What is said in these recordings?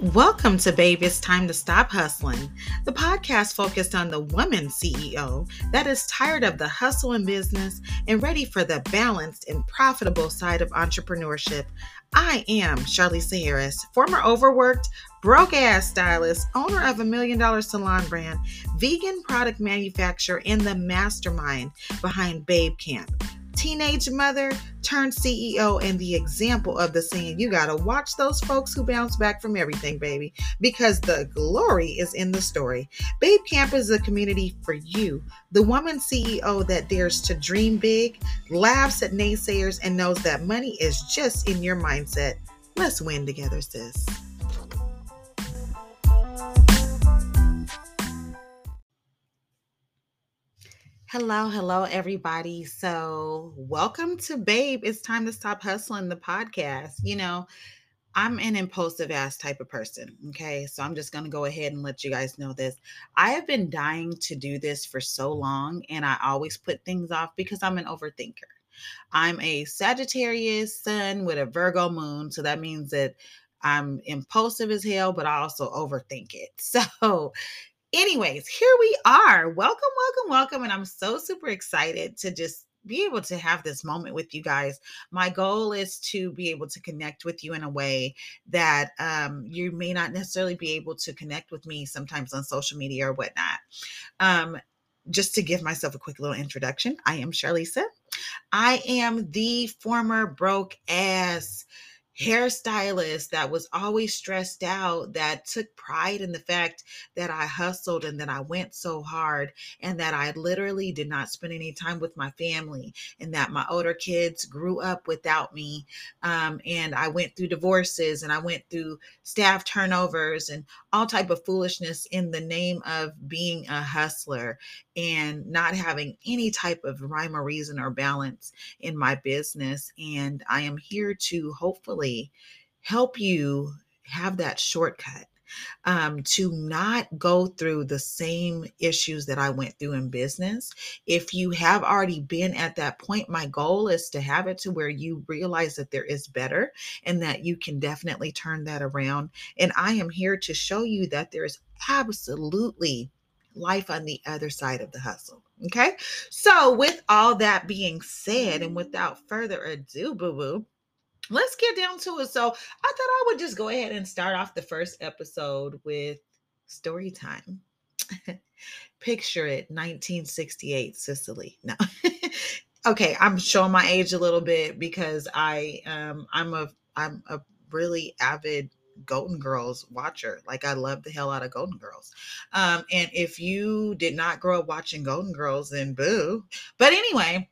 Welcome to Babe It's Time to Stop Hustling, the podcast focused on the woman CEO that is tired of the hustle in business and ready for the balanced and profitable side of entrepreneurship. I am Charlisa Harris, former overworked, broke ass stylist, owner of a million dollar salon brand, vegan product manufacturer, and the mastermind behind Babe Camp teenage mother turned CEO and the example of the saying, you got to watch those folks who bounce back from everything, baby, because the glory is in the story. Babe Camp is a community for you, the woman CEO that dares to dream big, laughs at naysayers, and knows that money is just in your mindset. Let's win together, sis. Hello, hello, everybody. So, welcome to Babe. It's time to stop hustling the podcast. You know, I'm an impulsive ass type of person. Okay. So, I'm just going to go ahead and let you guys know this. I have been dying to do this for so long, and I always put things off because I'm an overthinker. I'm a Sagittarius sun with a Virgo moon. So, that means that I'm impulsive as hell, but I also overthink it. So, anyways, here we are. Welcome, welcome, welcome. And I'm so super excited to just be able to have this moment with you guys. My goal is to be able to connect with you in a way that um, you may not necessarily be able to connect with me sometimes on social media or whatnot. Um, just to give myself a quick little introduction, I am Charlisa. I am the former broke ass hairstylist that was always stressed out, that took pride in the fact that I hustled and that I went so hard, and that I literally did not spend any time with my family, and that my older kids grew up without me. Um, and I went through divorces and I went through staff turnovers and all type of foolishness in the name of being a hustler and not having any type of rhyme or reason or balance in my business. And I am here to hopefully help you have that shortcut um, to not go through the same issues that I went through in business. If you have already been at that point, my goal is to have it to where you realize that there is better and that you can definitely turn that around. And I am here to show you that there is absolutely life on the other side of the hustle. Okay. So, with all that being said, and without further ado, boo boo, let's get down to it. So, I thought I would just go ahead and start off the first episode with story time. Picture it 1968 Sicily. No. okay, I'm showing my age a little bit because I um I'm a I'm a really avid Golden Girls watcher. Like I love the hell out of Golden Girls. Um, and if you did not grow up watching Golden Girls, then boo. But anyway,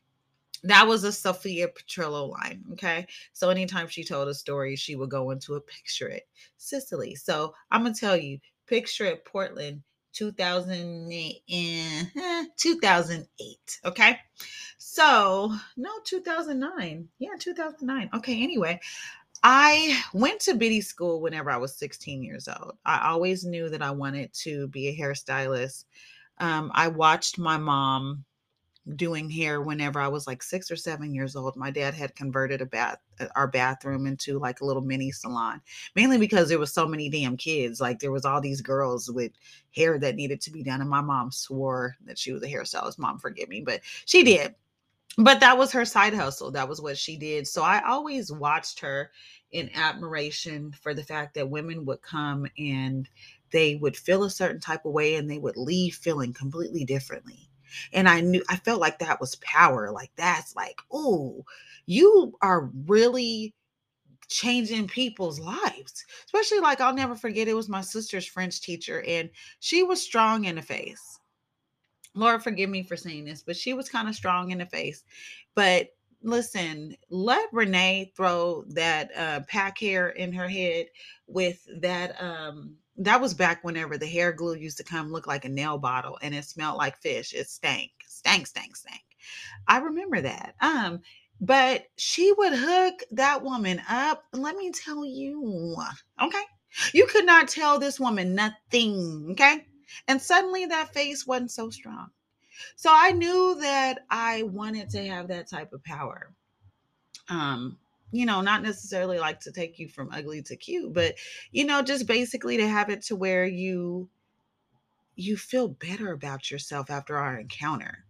that was a Sophia Petrillo line. Okay. So anytime she told a story, she would go into a picture it Sicily. So I'm gonna tell you, picture it Portland 2008, 2008. Okay. So, no, 2009. Yeah, 2009. Okay. Anyway, I went to Biddy school whenever I was 16 years old. I always knew that I wanted to be a hairstylist. Um, I watched my mom doing hair whenever I was like six or seven years old. My dad had converted a bath uh, our bathroom into like a little mini salon, mainly because there was so many damn kids. Like there was all these girls with hair that needed to be done, and my mom swore that she was a hairstylist. Mom, forgive me, but she did but that was her side hustle. That was what she did. So I always watched her in admiration for the fact that women would come and they would feel a certain type of way and they would leave feeling completely differently. And I knew I felt like that was power. Like that's like, oh, you are really changing people's lives. Especially like I'll never forget it was my sister's French teacher and she was strong in the face Lord, forgive me for saying this, but she was kind of strong in the face. But listen, let Renee throw that uh, pack hair in her head with that. Um, that was back whenever the hair glue used to come look like a nail bottle and it smelled like fish. It stank, stank, stank, stank. I remember that. Um, but she would hook that woman up. Let me tell you, okay? You could not tell this woman nothing, okay? And suddenly that face wasn't so strong. So I knew that I wanted to have that type of power. Um, you know, not necessarily like to take you from ugly to cute, but you know, just basically to have it to where you you feel better about yourself after our encounter.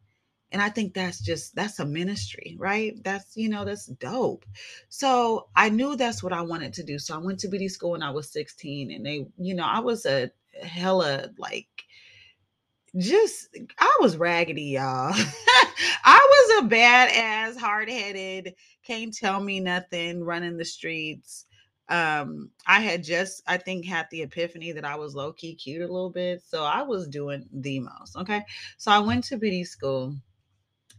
And I think that's just that's a ministry, right? That's you know, that's dope. So I knew that's what I wanted to do. So I went to beauty school when I was 16 and they, you know, I was a hella like just I was raggedy, y'all. I was a badass, hard-headed, can't tell me nothing, running the streets. Um, I had just, I think, had the epiphany that I was low-key cute a little bit. So I was doing the most. Okay. So I went to beauty school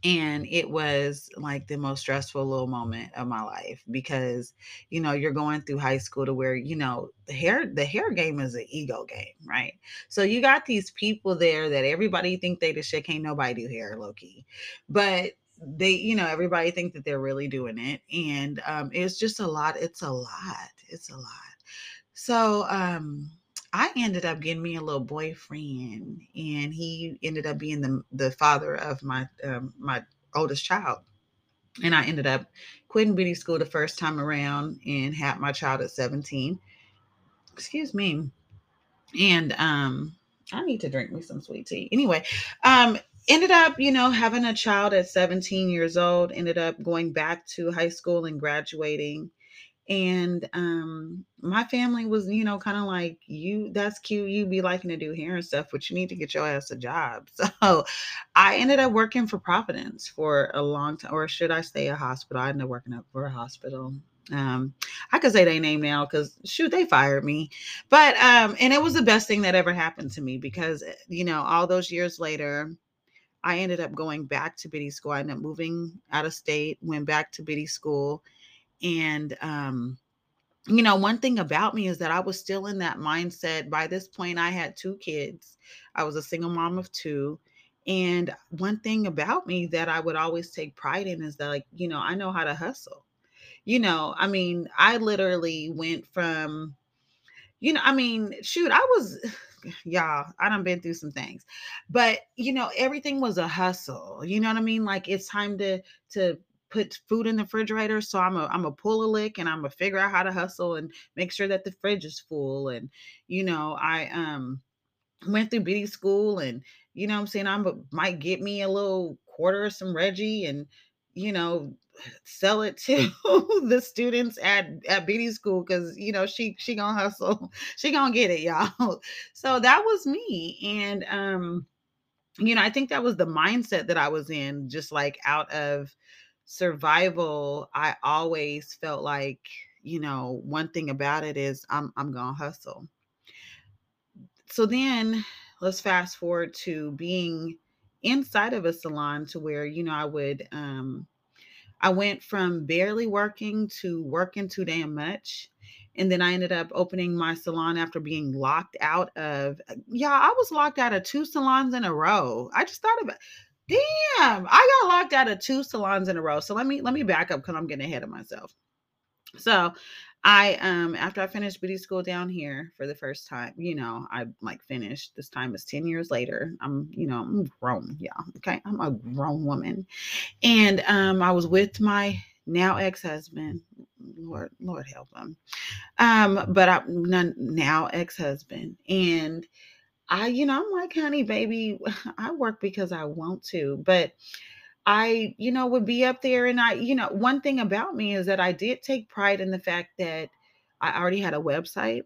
and it was like the most stressful little moment of my life because you know you're going through high school to where you know the hair the hair game is an ego game right? So you got these people there that everybody think they the shit can't nobody do hair low-key but they you know everybody think that they're really doing it and um it's just a lot it's a lot it's a lot. So um I ended up getting me a little boyfriend, and he ended up being the the father of my um, my oldest child. And I ended up quitting beauty school the first time around and had my child at 17. Excuse me. And um, I need to drink me some sweet tea. Anyway, um, ended up, you know, having a child at 17 years old, ended up going back to high school and graduating and um my family was you know kind of like you that's cute you be liking to do hair and stuff but you need to get your ass a job. So i ended up working for providence for a long time or should i say a hospital i ended up working up for a hospital. Um i could say their name now because shoot they fired me. But um and it was the best thing that ever happened to me because eh, you know all those years later i ended up going back to biddy school. I ended up moving out of state went back to biddy school and um you know, one thing about me is that I was still in that mindset. By this point, I had two kids. I was a single mom of two. And one thing about me that I would always take pride in is that, like, you know, I know how to hustle. You know, I mean, I literally went from, you know, I mean, shoot, I was, y'all, I done been through some things, but you know, everything was a hustle. You know what I mean? Like, it's time to to put food in the refrigerator. So I'm a I'm a pull a lick and I'm gonna figure out how to hustle and make sure that the fridge is full. And you know, I um went through beauty school and you know I'm saying I'm a, might get me a little quarter of some Reggie and you know sell it to the students at at beauty school because you know she she gonna hustle she gonna get it y'all so that was me and um you know i think that was the mindset that i was in just like out of survival, I always felt like, you know, one thing about it is I'm I'm gonna hustle. So then let's fast forward to being inside of a salon to where, you know, I would um I went from barely working to working too damn much. And then I ended up opening my salon after being locked out of, yeah, I was locked out of two salons in a row. I just thought about Damn, I got locked out of two salons in a row. So let me let me back up because I'm getting ahead of myself. So I um after I finished beauty school down here for the first time, you know, I like finished. This time is 10 years later. I'm, you know, I'm grown, yeah. Okay. I'm a grown woman. And um I was with my now ex-husband. Lord, Lord help him. Um, but I now ex-husband. And I, you know, I'm like, honey, baby, I work because I want to, but I, you know, would be up there. And I, you know, one thing about me is that I did take pride in the fact that I already had a website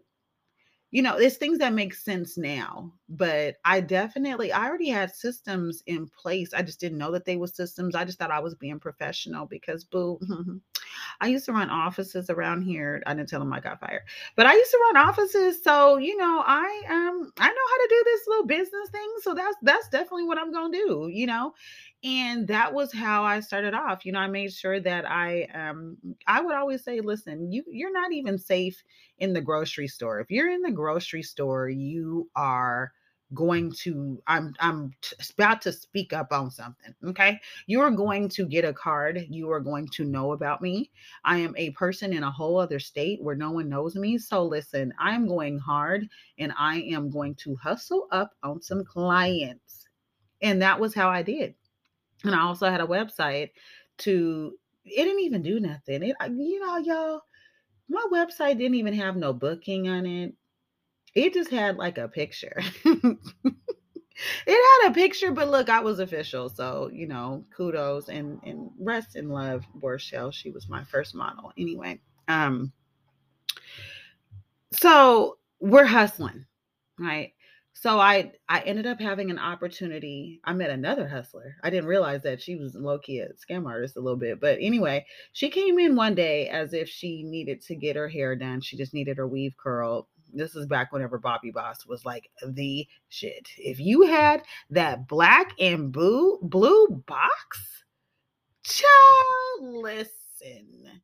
you know, it's things that make sense now, but I definitely I already had systems in place. I just didn't know that they were systems. I just thought I was being professional because boo, I used to run offices around here. I didn't tell them I got fired, but I used to run offices, so you know, I um I know how to do this little business thing. So that's that's definitely what I'm gonna do, you know. And that was how I started off. You know, I made sure that I um I would always say, listen, you you're not even safe in the grocery store. If you're in the grocery store, you are going to I'm I'm t- about to speak up on something, okay? You are going to get a card. You are going to know about me. I am a person in a whole other state where no one knows me. So listen, I'm going hard and I am going to hustle up on some clients. And that was how I did. And I also had a website to it didn't even do nothing. It, you know, y'all, my website didn't even have no booking on it. It just had like a picture. it had a picture, but look, I was official. So, you know, kudos and and rest in love, Borshell. She was my first model. Anyway. Um so we're hustling, right? So I I ended up having an opportunity. I met another hustler. I didn't realize that she was low key a scam artist a little bit, but anyway, she came in one day as if she needed to get her hair done. She just needed her weave curled. This is back whenever Bobbi Boss was like the shit. If you had that black and blue blue box, child, listen,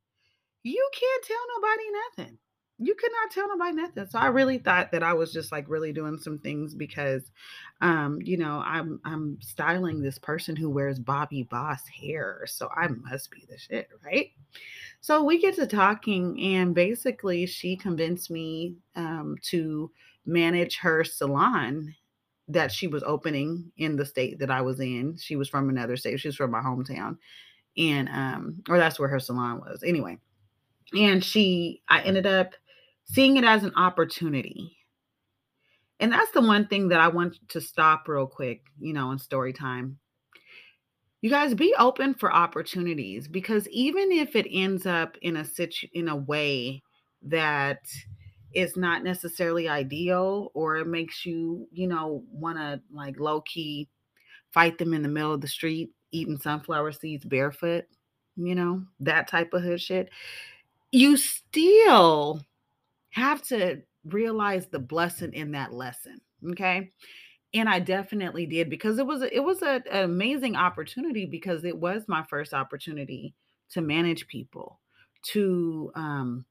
you can't tell nobody nothing you could not tell nobody nothing. So I really thought that I was just like really doing some things because um, you know, I'm I'm styling this person who wears Bobbi Boss hair. So I must be the shit, right? So we get to talking and basically she convinced me um to manage her salon that she was opening in the state that I was in. She was from another state. She was from my hometown. And um or that's where her salon was. Anyway. And she I ended up seeing it as an opportunity. And that's the one thing that I want to stop real quick, you know, in story time. You guys be open for opportunities because even if it ends up in a situ in a way that is not necessarily ideal or it makes you, you know, want to like low key fight them in the middle of the street eating sunflower seeds barefoot, you know, that type of hood shit. You still have to realize the blessing in that lesson. Okay. And I definitely did because it was it was a, an amazing opportunity because it was my first opportunity to manage people, to um,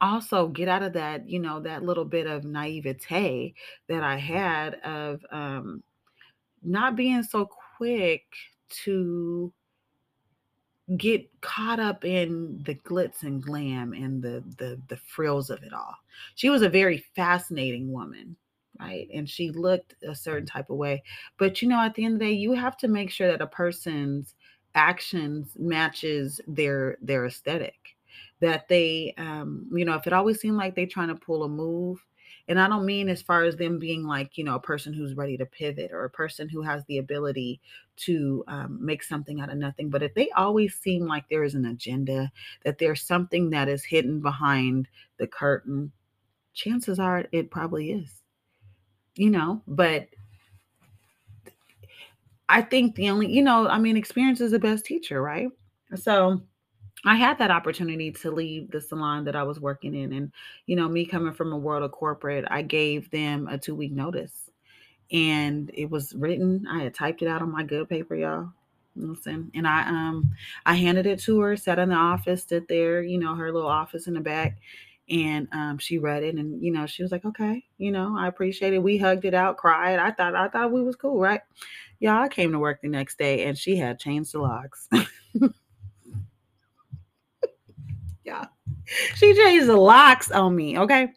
also get out of that, you know, that little bit of naivete that I had of um, not being so quick to get caught up in the glitz and glam and the the the frills of it all. She was a very fascinating woman, right? And she looked a certain type of way. But you know, at the end of the day, you have to make sure that a person's actions matches their their aesthetic. That they um, you know, if it always seemed like they're trying to pull a move, and I don't mean as far as them being like, you know, a person who's ready to pivot or a person who has the ability to um, make something out of nothing. But if they always seem like there is an agenda, that there's something that is hidden behind the curtain, chances are it probably is, you know, but I think the only, you know, I mean, experience is the best teacher, right? So, I had that opportunity to leave the salon that I was working in. And, you know, me coming from a world of corporate, I gave them a two week notice. And it was written, I had typed it out on my good paper, y'all. Listen, and I um I handed it to her, sat in the office, stood there, you know, her little office in the back, and um she read it and you know, she was like, Okay, you know, I appreciate it. We hugged it out, cried. I thought I thought we was cool, right? Y'all, I came to work the next day and she had changed the locks. yeah. She changed the locks on me, okay?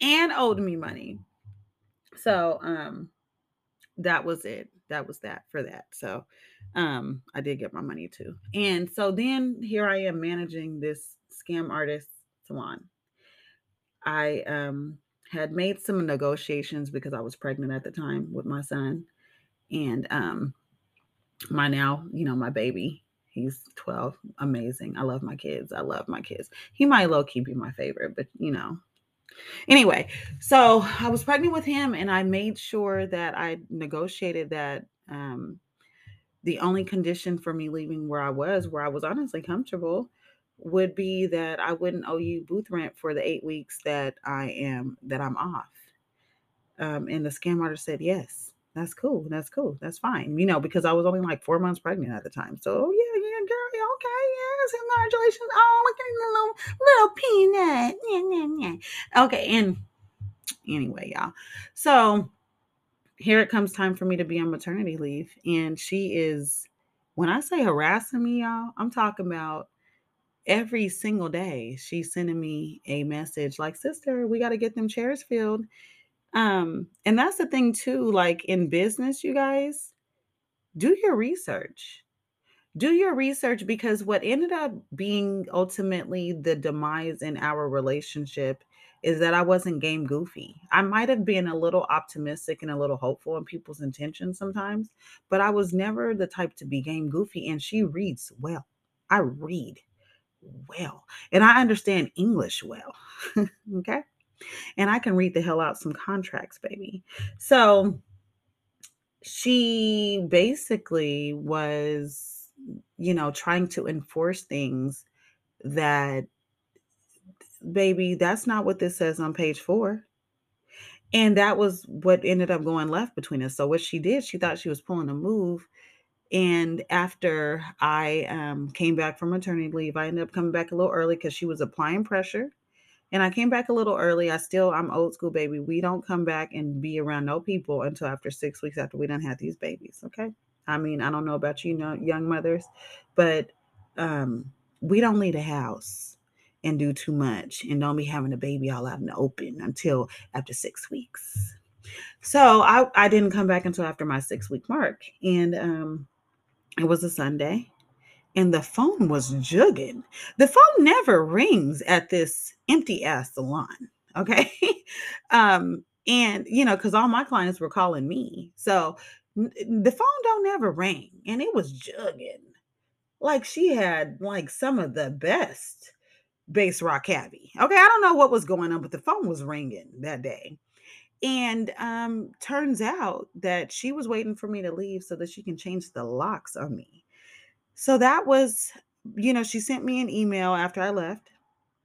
And owed me money. So um that was it. That was that for that. So um I did get my money too. And so then here I am managing this scam artist salon. I um had made some negotiations because I was pregnant at the time with my son and um my now, you know, my baby He's 12. Amazing. I love my kids. I love my kids. He might low key be my favorite, but you know. Anyway, so I was pregnant with him and I made sure that I negotiated that um, the only condition for me leaving where I was, where I was honestly comfortable, would be that I wouldn't owe you booth rent for the eight weeks that I am that I'm off. Um, and the scam artist said yes that's cool. That's cool. That's fine. You know, because I was only like four months pregnant at the time. So, oh, yeah, yeah, girl. Okay. Yes. Congratulations. Oh, look at the little, little peanut. Yeah, yeah, yeah. Okay. And anyway, y'all. So here it comes time for me to be on maternity leave. And she is, when I say harassing me, y'all, I'm talking about every single day she's sending me a message like, sister, we got to get them chairs filled um, and that's the thing too, like in business, you guys, do your research. Do your research because what ended up being ultimately the demise in our relationship is that I wasn't game goofy. I might have been a little optimistic and a little hopeful in people's intentions sometimes, but I was never the type to be game goofy. And she reads well. I read well, and I understand English well. okay. And I can read the hell out some contracts, baby. So she basically was, you know, trying to enforce things that, baby, that's not what this says on page four. And that was what ended up going left between us. So what she did, she thought she was pulling a move. And after I um, came back from maternity leave, I ended up coming back a little early because she was applying pressure. And I came back a little early. I still, I'm old school, baby. We don't come back and be around no people until after six weeks after we done had these babies. Okay. I mean, I don't know about you, know, young mothers, but um, we don't leave the house and do too much and don't be having a baby all out in the open until after six weeks. So I, I didn't come back until after my six week mark. And um, it was a Sunday and the phone was jugging. The phone never rings at this empty ass salon. Okay. um, and you know, because all my clients were calling me. So the phone don't ever ring. And it was jugging. Like she had like some of the best bass rock cabbie. Okay. I don't know what was going on, but the phone was ringing that day. And um, turns out that she was waiting for me to leave so that she can change the locks on me. So that was, you know, she sent me an email after I left.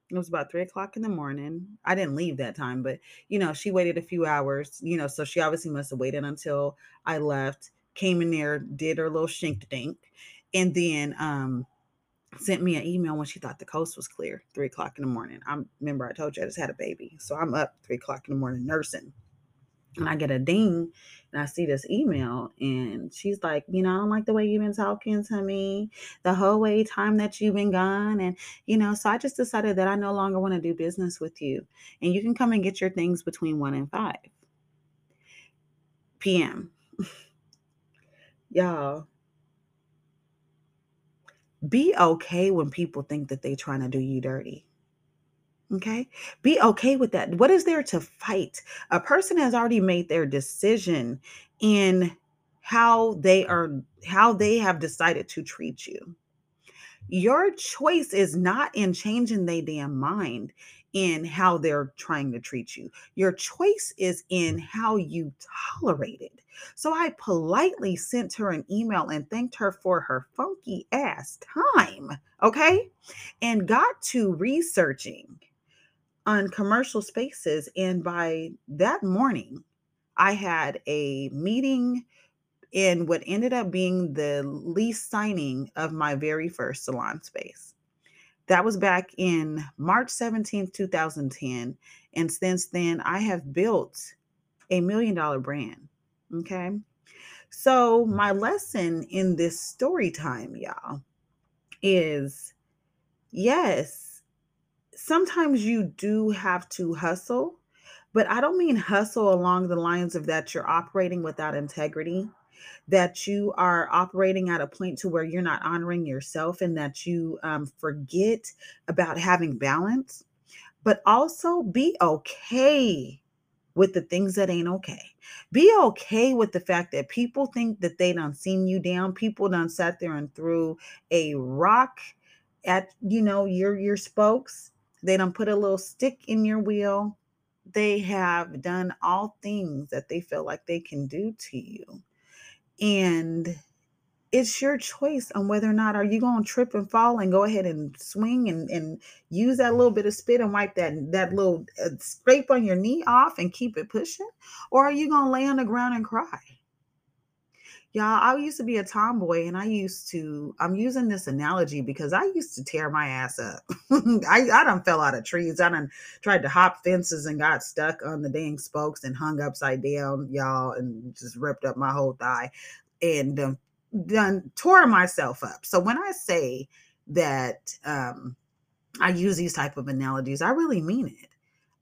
It was about three o'clock in the morning. I didn't leave that time, but you know, she waited a few hours, you know, so she obviously must have waited until I left, came in there, did her little shink dink, and then um sent me an email when she thought the coast was clear, three o'clock in the morning. I remember I told you I just had a baby. So I'm up three o'clock in the morning nursing and I get a ding and I see this email and she's like, you know, I don't like the way you've been talking to me the whole way time that you've been gone. And, you know, so I just decided that I no longer want to do business with you. And you can come and get your things between 1 and 5 p.m. Y'all, be okay when people think that they're trying to do you dirty. Okay. Be okay with that. What is there to fight? A person has already made their decision in how they are, how they have decided to treat you. Your choice is not in changing their damn mind in how they're trying to treat you. Your choice is in how you tolerate it. So I politely sent her an email and thanked her for her funky ass time. Okay. And got to researching on commercial spaces. And by that morning, I had a meeting in what ended up being the lease signing of my very first salon space. That was back in March 17th, 2010. And since then, I have built a million dollar brand. Okay. So, my lesson in this story time, y'all, is yes, sometimes you do have to hustle, but I don't mean hustle along the lines of that you're operating without integrity, that you are operating at a point to where you're not honoring yourself and that you um, forget about having balance, but also be okay with the things that ain't okay. Be okay with the fact that people think that they done seen you down. People done sat there and threw a rock at you know your your spokes they don't put a little stick in your wheel. They have done all things that they feel like they can do to you. And it's your choice on whether or not are you going to trip and fall and go ahead and swing and, and use that little bit of spit and wipe that that little uh, scrape on your knee off and keep it pushing or are you going to lay on the ground and cry Y'all, I used to be a tomboy and I used to, I'm using this analogy because I used to tear my ass up. I, I done fell out of trees. I done tried to hop fences and got stuck on the dang spokes and hung upside down, y'all, and just ripped up my whole thigh and um, done tore myself up. So when I say that um, I use these type of analogies, I really mean it.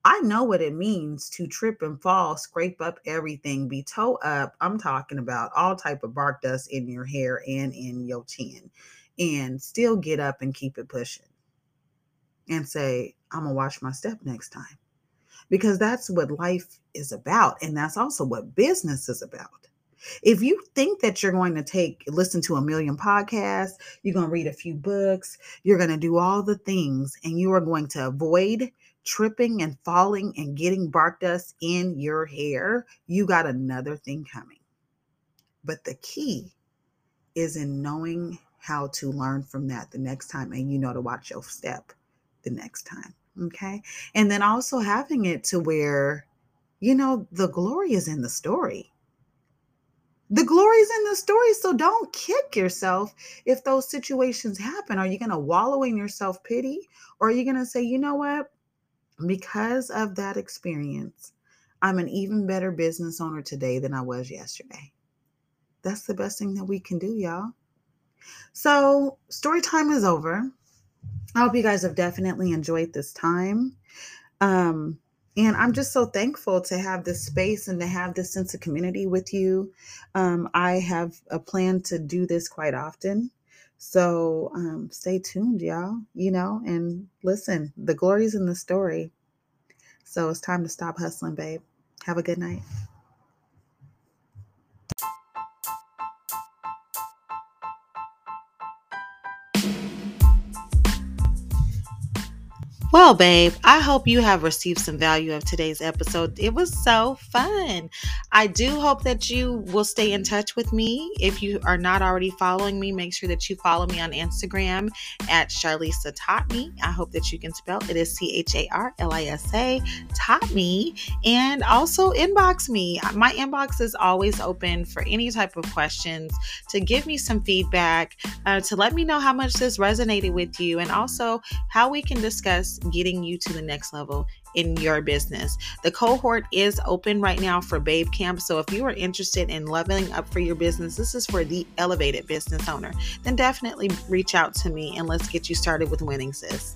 I know what it means to trip and fall, scrape up everything, be toe up. I'm talking about all type of bark dust in your hair and in your chin, and still get up and keep it pushing and say, I'm gonna watch my step next time. Because that's what life is about. And that's also what business is about. If you think that you're going to take listen to a million podcasts, you're going to read a few books, you're going to do all the things and you are going to avoid tripping and falling and getting bark dust in your hair, you got another thing coming. But the key is in knowing how to learn from that the next time and you know to watch your step the next time. Okay. And then also having it to where, you know, the glory is in the story. The glory is in the story. So don't kick yourself if those situations happen. Are you going to wallow in your self pity? Or are you going to say, you know what? Because of that experience, I'm an even better business owner today than I was yesterday. That's the best thing that we can do, y'all. So, story time is over. I hope you guys have definitely enjoyed this time. Um, and I'm just so thankful to have this space and to have this sense of community with you. Um, I have a plan to do this quite often. So um, stay tuned, y'all, you know, and listen, the glory's in the story. So it's time to stop hustling, babe. Have a good night. Well, babe, I hope you have received some value of today's episode. It was so fun. I do hope that you will stay in touch with me. If you are not already following me, make sure that you follow me on Instagram at Charlisa Taught Me. I hope that you can spell it is C H A R L I S A Taught Me. And also inbox me. My inbox is always open for any type of questions to give me some feedback, uh, to let me know how much this resonated with you, and also how we can discuss getting you to the next level in your business. The cohort is open right now for Babe Camp. So if you are interested in leveling up for your business, this is for the elevated business owner, then definitely reach out to me and let's get you started with winning, sis.